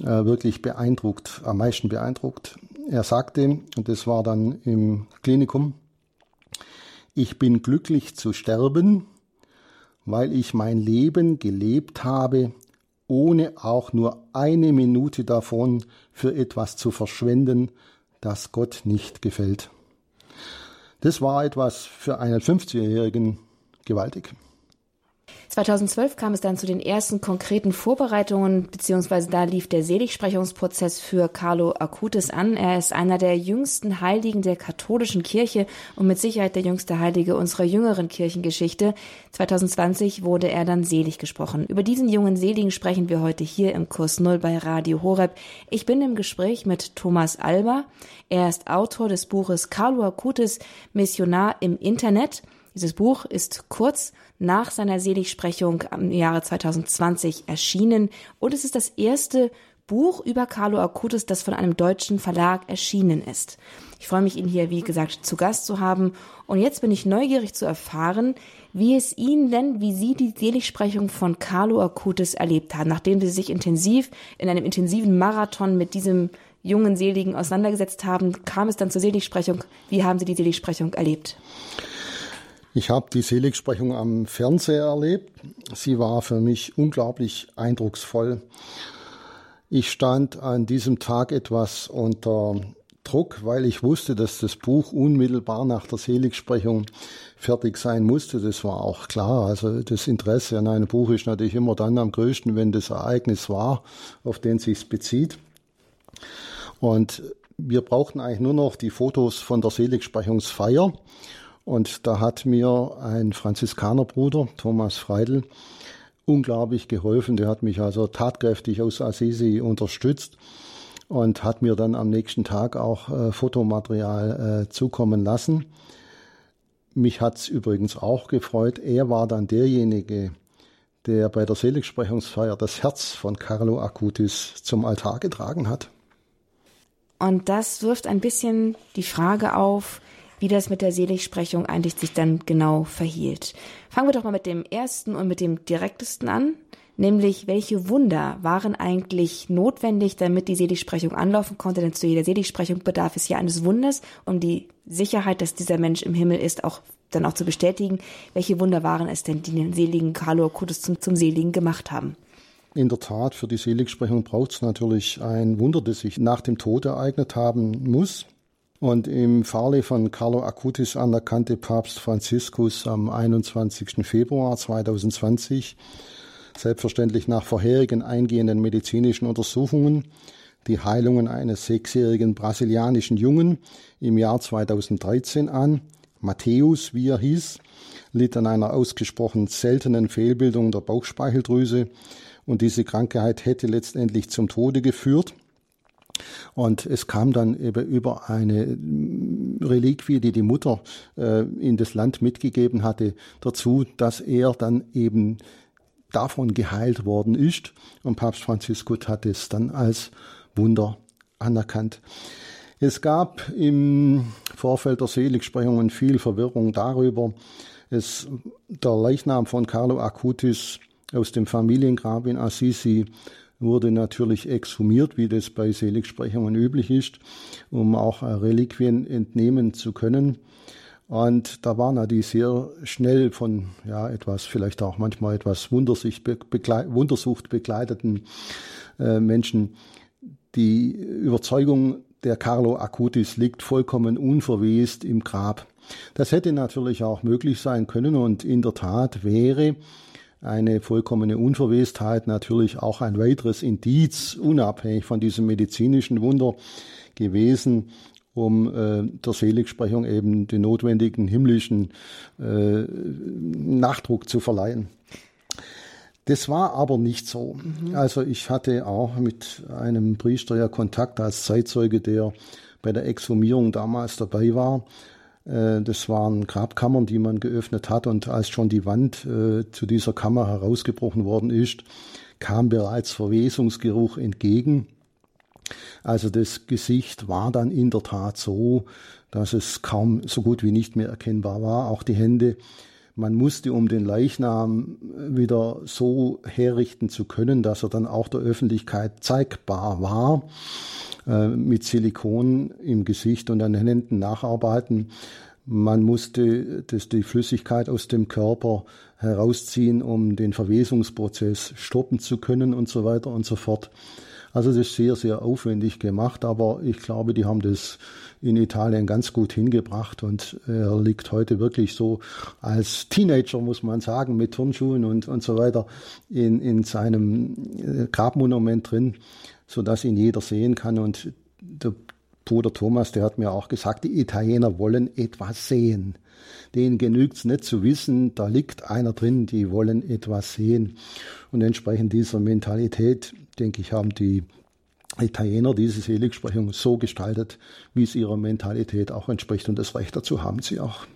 äh, wirklich beeindruckt, am meisten beeindruckt. Er sagte, und das war dann im Klinikum, ich bin glücklich zu sterben, weil ich mein Leben gelebt habe, ohne auch nur eine Minute davon für etwas zu verschwenden, das Gott nicht gefällt. Das war etwas für einen 50-Jährigen gewaltig. 2012 kam es dann zu den ersten konkreten Vorbereitungen, beziehungsweise da lief der Seligsprechungsprozess für Carlo Acutis an. Er ist einer der jüngsten Heiligen der katholischen Kirche und mit Sicherheit der jüngste Heilige unserer jüngeren Kirchengeschichte. 2020 wurde er dann selig gesprochen. Über diesen jungen Seligen sprechen wir heute hier im Kurs Null bei Radio Horeb. Ich bin im Gespräch mit Thomas Alba. Er ist Autor des Buches Carlo Acutis, Missionar im Internet. Dieses Buch ist kurz nach seiner Seligsprechung im Jahre 2020 erschienen und es ist das erste Buch über Carlo Acutis, das von einem deutschen Verlag erschienen ist. Ich freue mich, ihn hier, wie gesagt, zu Gast zu haben. Und jetzt bin ich neugierig zu erfahren, wie es Ihnen denn, wie Sie die Seligsprechung von Carlo Acutis erlebt haben, nachdem Sie sich intensiv in einem intensiven Marathon mit diesem jungen Seligen auseinandergesetzt haben, kam es dann zur Seligsprechung. Wie haben Sie die Seligsprechung erlebt? Ich habe die Seligsprechung am Fernseher erlebt. Sie war für mich unglaublich eindrucksvoll. Ich stand an diesem Tag etwas unter Druck, weil ich wusste, dass das Buch unmittelbar nach der Seligsprechung fertig sein musste. Das war auch klar. Also das Interesse an einem Buch ist natürlich immer dann am größten, wenn das Ereignis war, auf den sich bezieht. Und wir brauchten eigentlich nur noch die Fotos von der Seligsprechungsfeier. Und da hat mir ein Franziskanerbruder, Thomas Freidel, unglaublich geholfen. Der hat mich also tatkräftig aus Assisi unterstützt und hat mir dann am nächsten Tag auch äh, Fotomaterial äh, zukommen lassen. Mich hat's übrigens auch gefreut. Er war dann derjenige, der bei der Seligsprechungsfeier das Herz von Carlo Acutis zum Altar getragen hat. Und das wirft ein bisschen die Frage auf, wie das mit der Seligsprechung eigentlich sich dann genau verhielt. Fangen wir doch mal mit dem ersten und mit dem direktesten an, nämlich welche Wunder waren eigentlich notwendig, damit die Seligsprechung anlaufen konnte, denn zu jeder Seligsprechung bedarf es ja eines Wunders, um die Sicherheit, dass dieser Mensch im Himmel ist, auch dann auch zu bestätigen. Welche Wunder waren es denn, die den seligen Carlo Acutis zum, zum Seligen gemacht haben? In der Tat, für die Seligsprechung braucht es natürlich ein Wunder, das sich nach dem Tod ereignet haben muss. Und im Falle von Carlo Acutis anerkannte Papst Franziskus am 21. Februar 2020, selbstverständlich nach vorherigen eingehenden medizinischen Untersuchungen, die Heilungen eines sechsjährigen brasilianischen Jungen im Jahr 2013 an. Matthäus, wie er hieß, litt an einer ausgesprochen seltenen Fehlbildung der Bauchspeicheldrüse und diese Krankheit hätte letztendlich zum Tode geführt. Und es kam dann eben über eine Reliquie, die die Mutter äh, in das Land mitgegeben hatte, dazu, dass er dann eben davon geheilt worden ist. Und Papst Franziskus hat es dann als Wunder anerkannt. Es gab im Vorfeld der Seligsprechungen viel Verwirrung darüber. Es, der Leichnam von Carlo Acutis aus dem Familiengrab in Assisi wurde natürlich exhumiert, wie das bei Seligsprechungen üblich ist, um auch Reliquien entnehmen zu können. Und da waren die sehr schnell von ja etwas, vielleicht auch manchmal etwas Wundersucht, begleit, Wundersucht begleiteten äh, Menschen. Die Überzeugung der Carlo Acutis liegt vollkommen unverwest im Grab. Das hätte natürlich auch möglich sein können und in der Tat wäre eine vollkommene Unverwestheit natürlich auch ein weiteres Indiz, unabhängig von diesem medizinischen Wunder gewesen, um äh, der Seligsprechung eben den notwendigen himmlischen äh, Nachdruck zu verleihen. Das war aber nicht so. Mhm. Also ich hatte auch mit einem Priester ja Kontakt als Zeitzeuge, der bei der Exhumierung damals dabei war. Äh, das waren Grabkammern, die man geöffnet hat und als schon die Wand äh, zu dieser Kammer herausgebrochen worden ist, kam bereits Verwesungsgeruch entgegen. Also das Gesicht war dann in der Tat so, dass es kaum so gut wie nicht mehr erkennbar war. Auch die Hände. Man musste, um den Leichnam wieder so herrichten zu können, dass er dann auch der Öffentlichkeit zeigbar war, äh, mit Silikon im Gesicht und an den Händen nacharbeiten. Man musste das, die Flüssigkeit aus dem Körper herausziehen, um den Verwesungsprozess stoppen zu können und so weiter und so fort. Also das ist sehr, sehr aufwendig gemacht, aber ich glaube, die haben das in Italien ganz gut hingebracht und er liegt heute wirklich so als Teenager, muss man sagen, mit Turnschuhen und, und so weiter in, in seinem äh, Grabmonument drin, so dass ihn jeder sehen kann und der Bruder Thomas, der hat mir auch gesagt, die Italiener wollen etwas sehen. Denen genügt es nicht zu wissen, da liegt einer drin, die wollen etwas sehen. Und entsprechend dieser Mentalität denke ich, haben die Italiener diese Seligsprechung so gestaltet, wie es ihrer Mentalität auch entspricht. Und das Recht dazu haben sie auch.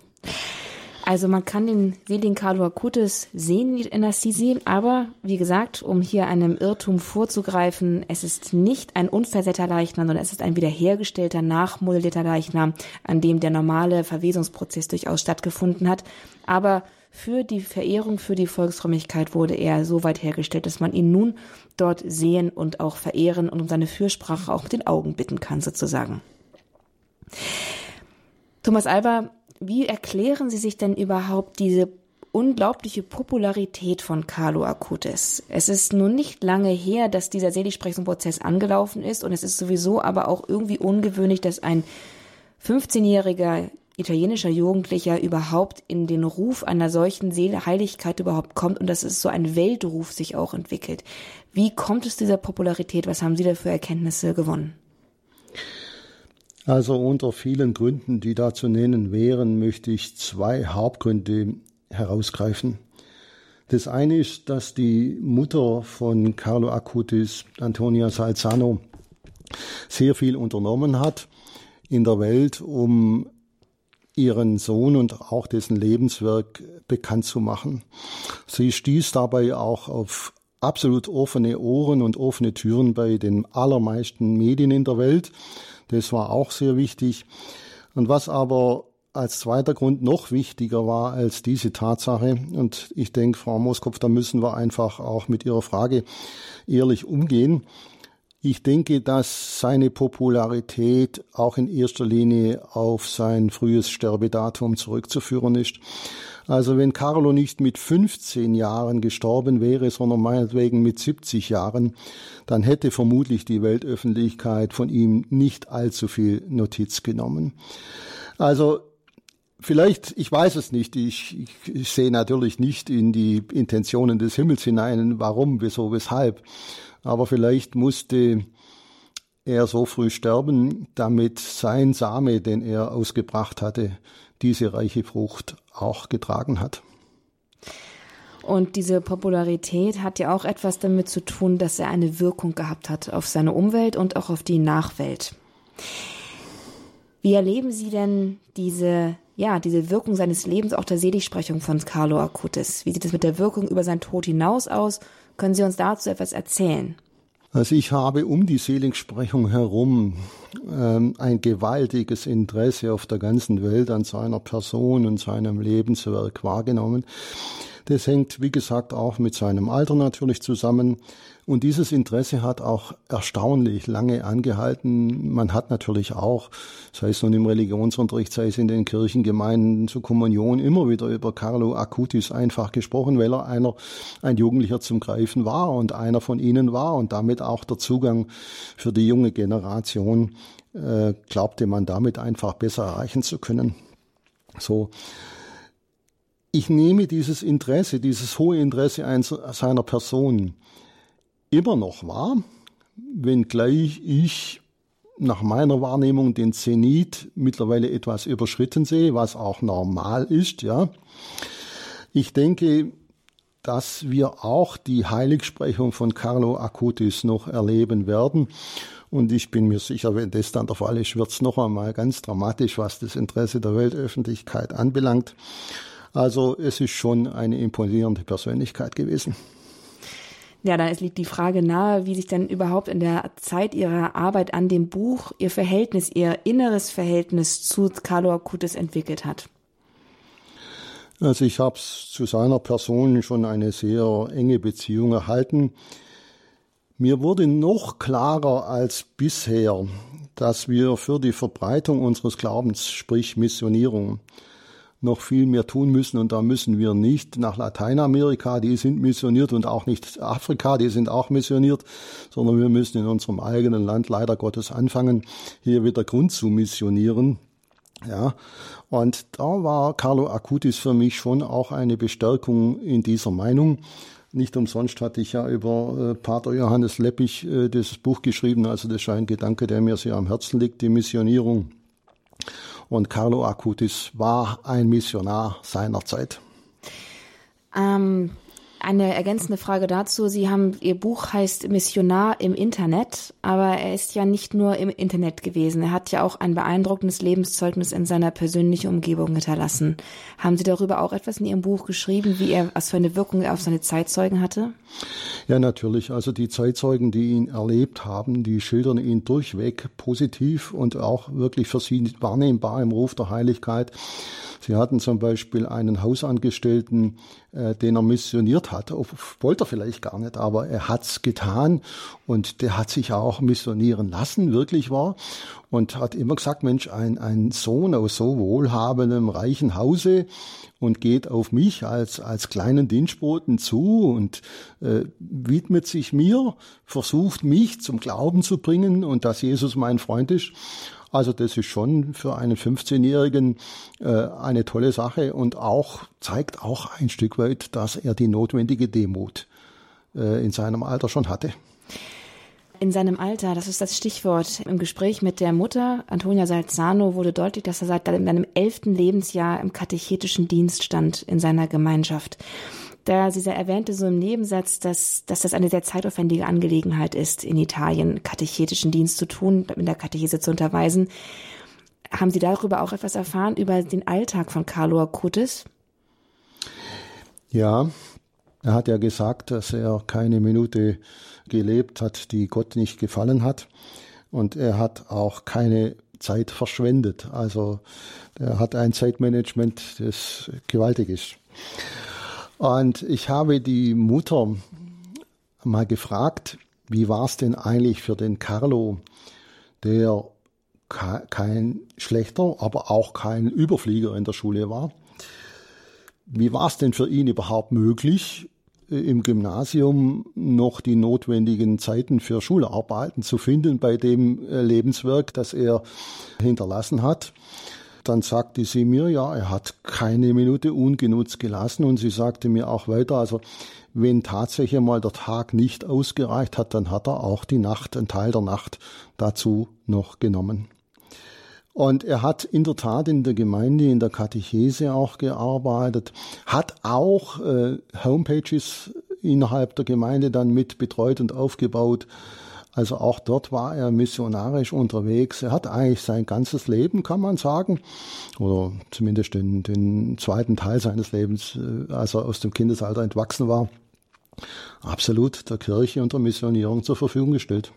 Also man kann den seligen Carlo Acutis sehen in Assisi, aber wie gesagt, um hier einem Irrtum vorzugreifen, es ist nicht ein unversehrter Leichnam, sondern es ist ein wiederhergestellter, nachmodellierter Leichnam, an dem der normale Verwesungsprozess durchaus stattgefunden hat. Aber für die Verehrung, für die Volksfrömmigkeit wurde er so weit hergestellt, dass man ihn nun dort sehen und auch verehren und um seine Fürsprache auch mit den Augen bitten kann, sozusagen. Thomas Alba, wie erklären Sie sich denn überhaupt diese unglaubliche Popularität von Carlo Acutis. Es ist nun nicht lange her, dass dieser Seligsprechungsprozess angelaufen ist und es ist sowieso aber auch irgendwie ungewöhnlich, dass ein 15-jähriger italienischer Jugendlicher überhaupt in den Ruf einer solchen Seele Heiligkeit überhaupt kommt und dass es so ein Weltruf sich auch entwickelt. Wie kommt es dieser Popularität? Was haben Sie da für Erkenntnisse gewonnen? Also unter vielen Gründen, die da zu nennen wären, möchte ich zwei Hauptgründe herausgreifen. Das eine ist, dass die Mutter von Carlo Acutis, Antonia Salzano, sehr viel unternommen hat in der Welt, um ihren Sohn und auch dessen Lebenswerk bekannt zu machen. Sie stieß dabei auch auf absolut offene Ohren und offene Türen bei den allermeisten Medien in der Welt. Das war auch sehr wichtig. Und was aber als zweiter Grund noch wichtiger war als diese Tatsache, und ich denke, Frau Moskopf, da müssen wir einfach auch mit Ihrer Frage ehrlich umgehen, ich denke, dass seine Popularität auch in erster Linie auf sein frühes Sterbedatum zurückzuführen ist. Also wenn Carlo nicht mit 15 Jahren gestorben wäre, sondern meinetwegen mit 70 Jahren, dann hätte vermutlich die Weltöffentlichkeit von ihm nicht allzu viel Notiz genommen. Also Vielleicht, ich weiß es nicht, ich, ich, ich sehe natürlich nicht in die Intentionen des Himmels hinein, warum, wieso, weshalb aber vielleicht musste er so früh sterben, damit sein Same, den er ausgebracht hatte, diese reiche Frucht auch getragen hat. Und diese Popularität hat ja auch etwas damit zu tun, dass er eine Wirkung gehabt hat auf seine Umwelt und auch auf die Nachwelt. Wie erleben Sie denn diese, ja, diese Wirkung seines Lebens, auch der Seligsprechung von Carlo Acutis? Wie sieht es mit der Wirkung über seinen Tod hinaus aus? Können Sie uns dazu etwas erzählen? Also ich habe um die Seligsprechung herum ähm, ein gewaltiges Interesse auf der ganzen Welt an seiner Person und seinem Lebenswerk wahrgenommen. Das hängt, wie gesagt, auch mit seinem Alter natürlich zusammen. Und dieses Interesse hat auch erstaunlich lange angehalten. Man hat natürlich auch, sei es nun im Religionsunterricht, sei es in den Kirchengemeinden zur Kommunion, immer wieder über Carlo Acutis einfach gesprochen, weil er einer, ein Jugendlicher zum Greifen war und einer von ihnen war und damit auch der Zugang für die junge Generation, äh, glaubte man damit einfach besser erreichen zu können. So, ich nehme dieses Interesse, dieses hohe Interesse seiner Person immer noch wahr, wenngleich ich nach meiner Wahrnehmung den Zenit mittlerweile etwas überschritten sehe, was auch normal ist, ja. Ich denke, dass wir auch die Heiligsprechung von Carlo Acutis noch erleben werden. Und ich bin mir sicher, wenn das dann der Fall ist, wird es noch einmal ganz dramatisch, was das Interesse der Weltöffentlichkeit anbelangt. Also es ist schon eine imponierende Persönlichkeit gewesen. Ja, dann liegt die Frage nahe, wie sich denn überhaupt in der Zeit Ihrer Arbeit an dem Buch Ihr Verhältnis, Ihr inneres Verhältnis zu Carlo Acutis entwickelt hat. Also ich habe zu seiner Person schon eine sehr enge Beziehung erhalten. Mir wurde noch klarer als bisher, dass wir für die Verbreitung unseres Glaubens, sprich Missionierung, noch viel mehr tun müssen. Und da müssen wir nicht nach Lateinamerika, die sind missioniert, und auch nicht Afrika, die sind auch missioniert, sondern wir müssen in unserem eigenen Land leider Gottes anfangen, hier wieder Grund zu missionieren. Ja, und da war Carlo Acutis für mich schon auch eine Bestärkung in dieser Meinung. Nicht umsonst hatte ich ja über äh, Pater Johannes Leppich äh, dieses Buch geschrieben. Also das ist ein Gedanke, der mir sehr am Herzen liegt, die Missionierung. Und Carlo Acutis war ein Missionar seiner Zeit. Ähm, eine ergänzende Frage dazu. Sie haben, Ihr Buch heißt Missionar im Internet, aber er ist ja nicht nur im Internet gewesen. Er hat ja auch ein beeindruckendes Lebenszeugnis in seiner persönlichen Umgebung hinterlassen. Haben Sie darüber auch etwas in Ihrem Buch geschrieben, wie er, was für eine Wirkung er auf seine Zeitzeugen hatte? Ja, natürlich. Also die Zeitzeugen, die ihn erlebt haben, die schildern ihn durchweg positiv und auch wirklich für sie wahrnehmbar im Ruf der Heiligkeit. Sie hatten zum Beispiel einen Hausangestellten, äh, den er missioniert hat. Wollte er vielleicht gar nicht, aber er hat's getan und der hat sich auch missionieren lassen, wirklich war. Und hat immer gesagt, Mensch, ein, ein Sohn aus so wohlhabendem, reichen Hause und geht auf mich als, als kleinen Dienstboten zu und äh, widmet sich mir, versucht mich zum Glauben zu bringen und dass Jesus mein Freund ist. Also das ist schon für einen 15-Jährigen äh, eine tolle Sache und auch zeigt auch ein Stück weit, dass er die notwendige Demut äh, in seinem Alter schon hatte. In seinem Alter, das ist das Stichwort. Im Gespräch mit der Mutter, Antonia Salzano, wurde deutlich, dass er seit seinem elften Lebensjahr im katechetischen Dienst stand in seiner Gemeinschaft da sie erwähnte so im Nebensatz, dass, dass das eine sehr zeitaufwendige Angelegenheit ist, in Italien katechetischen Dienst zu tun, in der Katechese zu unterweisen. Haben Sie darüber auch etwas erfahren, über den Alltag von Carlo Acutis? Ja, er hat ja gesagt, dass er keine Minute gelebt hat, die Gott nicht gefallen hat. Und er hat auch keine Zeit verschwendet. Also er hat ein Zeitmanagement, das gewaltig ist. Und ich habe die Mutter mal gefragt, wie war es denn eigentlich für den Carlo, der kein schlechter, aber auch kein Überflieger in der Schule war. Wie war es denn für ihn überhaupt möglich, äh, im Gymnasium noch die notwendigen Zeiten für Schularbeiten zu finden bei dem äh, Lebenswerk, das er hinterlassen hat? Dann sagte sie mir, ja, er hat keine Minute ungenutzt gelassen und sie sagte mir auch weiter, also wenn tatsächlich mal der Tag nicht ausgereicht hat, dann hat er auch die Nacht, einen Teil der Nacht dazu noch genommen. Und er hat in der Tat in der Gemeinde, in der Katechese auch gearbeitet, hat auch äh, Homepages innerhalb der Gemeinde dann mit betreut und aufgebaut. Also auch dort war er missionarisch unterwegs. Er hat eigentlich sein ganzes Leben, kann man sagen, oder zumindest den, den zweiten Teil seines Lebens, äh, als er aus dem Kindesalter entwachsen war, absolut der Kirche und der Missionierung zur Verfügung gestellt.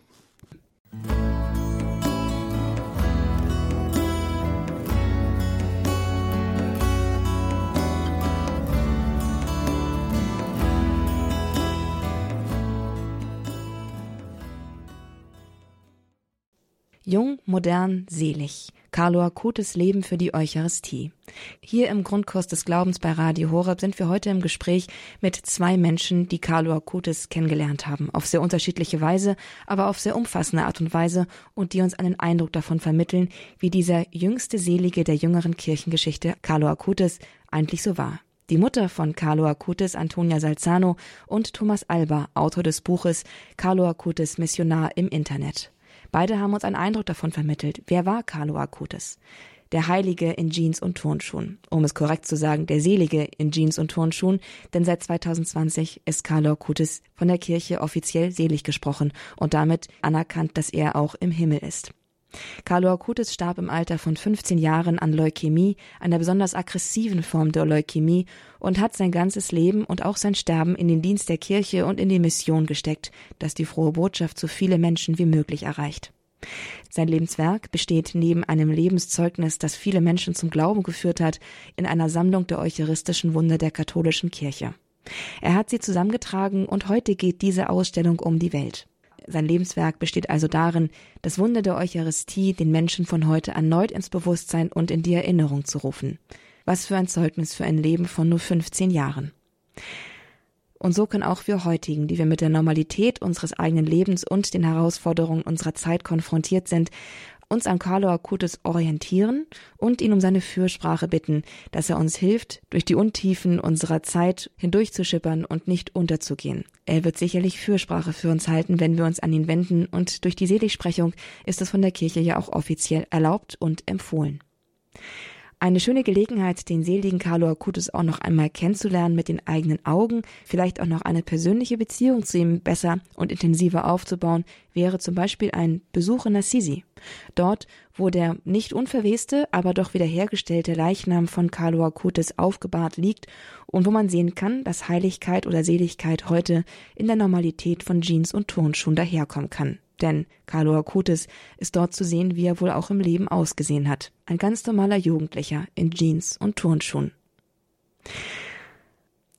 Jung, modern, selig. Carlo Akutes Leben für die Eucharistie. Hier im Grundkurs des Glaubens bei Radio Horeb sind wir heute im Gespräch mit zwei Menschen, die Carlo Akutes kennengelernt haben. Auf sehr unterschiedliche Weise, aber auf sehr umfassende Art und Weise und die uns einen Eindruck davon vermitteln, wie dieser jüngste Selige der jüngeren Kirchengeschichte, Carlo Akutes, eigentlich so war. Die Mutter von Carlo Acutis, Antonia Salzano, und Thomas Alba, Autor des Buches Carlo Acutis Missionar im Internet. Beide haben uns einen Eindruck davon vermittelt. Wer war Carlo Acutis? Der Heilige in Jeans und Turnschuhen. Um es korrekt zu sagen, der Selige in Jeans und Turnschuhen, denn seit 2020 ist Carlo Acutis von der Kirche offiziell selig gesprochen und damit anerkannt, dass er auch im Himmel ist. Carlo Acutis starb im Alter von 15 Jahren an Leukämie, einer besonders aggressiven Form der Leukämie, und hat sein ganzes Leben und auch sein Sterben in den Dienst der Kirche und in die Mission gesteckt, dass die frohe Botschaft so viele Menschen wie möglich erreicht. Sein Lebenswerk besteht neben einem Lebenszeugnis, das viele Menschen zum Glauben geführt hat, in einer Sammlung der eucharistischen Wunder der katholischen Kirche. Er hat sie zusammengetragen und heute geht diese Ausstellung um die Welt. Sein Lebenswerk besteht also darin, das Wunder der Eucharistie den Menschen von heute erneut ins Bewusstsein und in die Erinnerung zu rufen. Was für ein Zeugnis für ein Leben von nur 15 Jahren. Und so können auch wir heutigen, die wir mit der Normalität unseres eigenen Lebens und den Herausforderungen unserer Zeit konfrontiert sind, uns an Carlo Acutis orientieren und ihn um seine Fürsprache bitten, dass er uns hilft, durch die Untiefen unserer Zeit hindurchzuschippern und nicht unterzugehen. Er wird sicherlich Fürsprache für uns halten, wenn wir uns an ihn wenden, und durch die Seligsprechung ist es von der Kirche ja auch offiziell erlaubt und empfohlen. Eine schöne Gelegenheit, den seligen Carlo Acutis auch noch einmal kennenzulernen mit den eigenen Augen, vielleicht auch noch eine persönliche Beziehung zu ihm besser und intensiver aufzubauen, wäre zum Beispiel ein Besuch in Assisi. Dort, wo der nicht unverweste, aber doch wiederhergestellte Leichnam von Carlo Acutis aufgebahrt liegt und wo man sehen kann, dass Heiligkeit oder Seligkeit heute in der Normalität von Jeans und Turnschuhen daherkommen kann. Denn Carlo Acutis ist dort zu sehen, wie er wohl auch im Leben ausgesehen hat. Ein ganz normaler Jugendlicher in Jeans und Turnschuhen.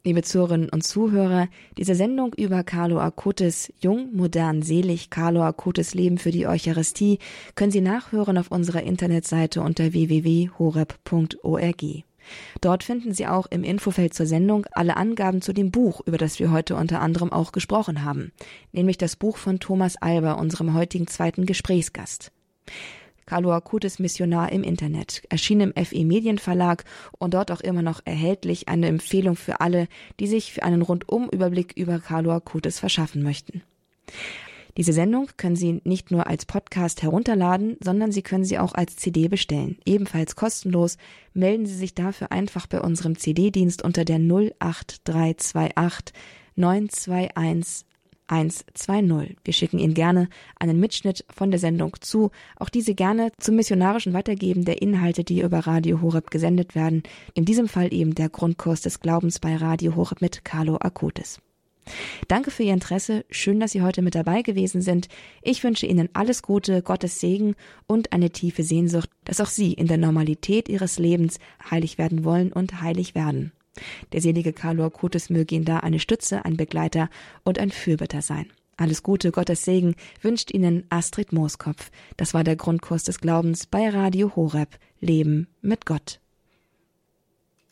Liebe Zuhörerinnen und Zuhörer, diese Sendung über Carlo Acutis Jung, modern, selig, Carlo Acutis Leben für die Eucharistie können Sie nachhören auf unserer Internetseite unter www.horeb.org. Dort finden Sie auch im Infofeld zur Sendung alle Angaben zu dem Buch, über das wir heute unter anderem auch gesprochen haben, nämlich das Buch von Thomas Alber, unserem heutigen zweiten Gesprächsgast. Carlo Acutis Missionar im Internet, erschien im FE Medienverlag und dort auch immer noch erhältlich eine Empfehlung für alle, die sich für einen Rundumüberblick über Carlo Acutis verschaffen möchten. Diese Sendung können Sie nicht nur als Podcast herunterladen, sondern Sie können sie auch als CD bestellen. Ebenfalls kostenlos. Melden Sie sich dafür einfach bei unserem CD-Dienst unter der 08328 921 120. Wir schicken Ihnen gerne einen Mitschnitt von der Sendung zu, auch diese gerne zum missionarischen Weitergeben der Inhalte, die über Radio Horeb gesendet werden. In diesem Fall eben der Grundkurs des Glaubens bei Radio Horeb mit Carlo Acutis. Danke für Ihr Interesse. Schön, dass Sie heute mit dabei gewesen sind. Ich wünsche Ihnen alles Gute, Gottes Segen und eine tiefe Sehnsucht, dass auch Sie in der Normalität Ihres Lebens heilig werden wollen und heilig werden. Der selige Carlo Acutis möge Ihnen da eine Stütze, ein Begleiter und ein Fürbitter sein. Alles Gute, Gottes Segen wünscht Ihnen Astrid Mooskopf. Das war der Grundkurs des Glaubens bei Radio Horeb. Leben mit Gott.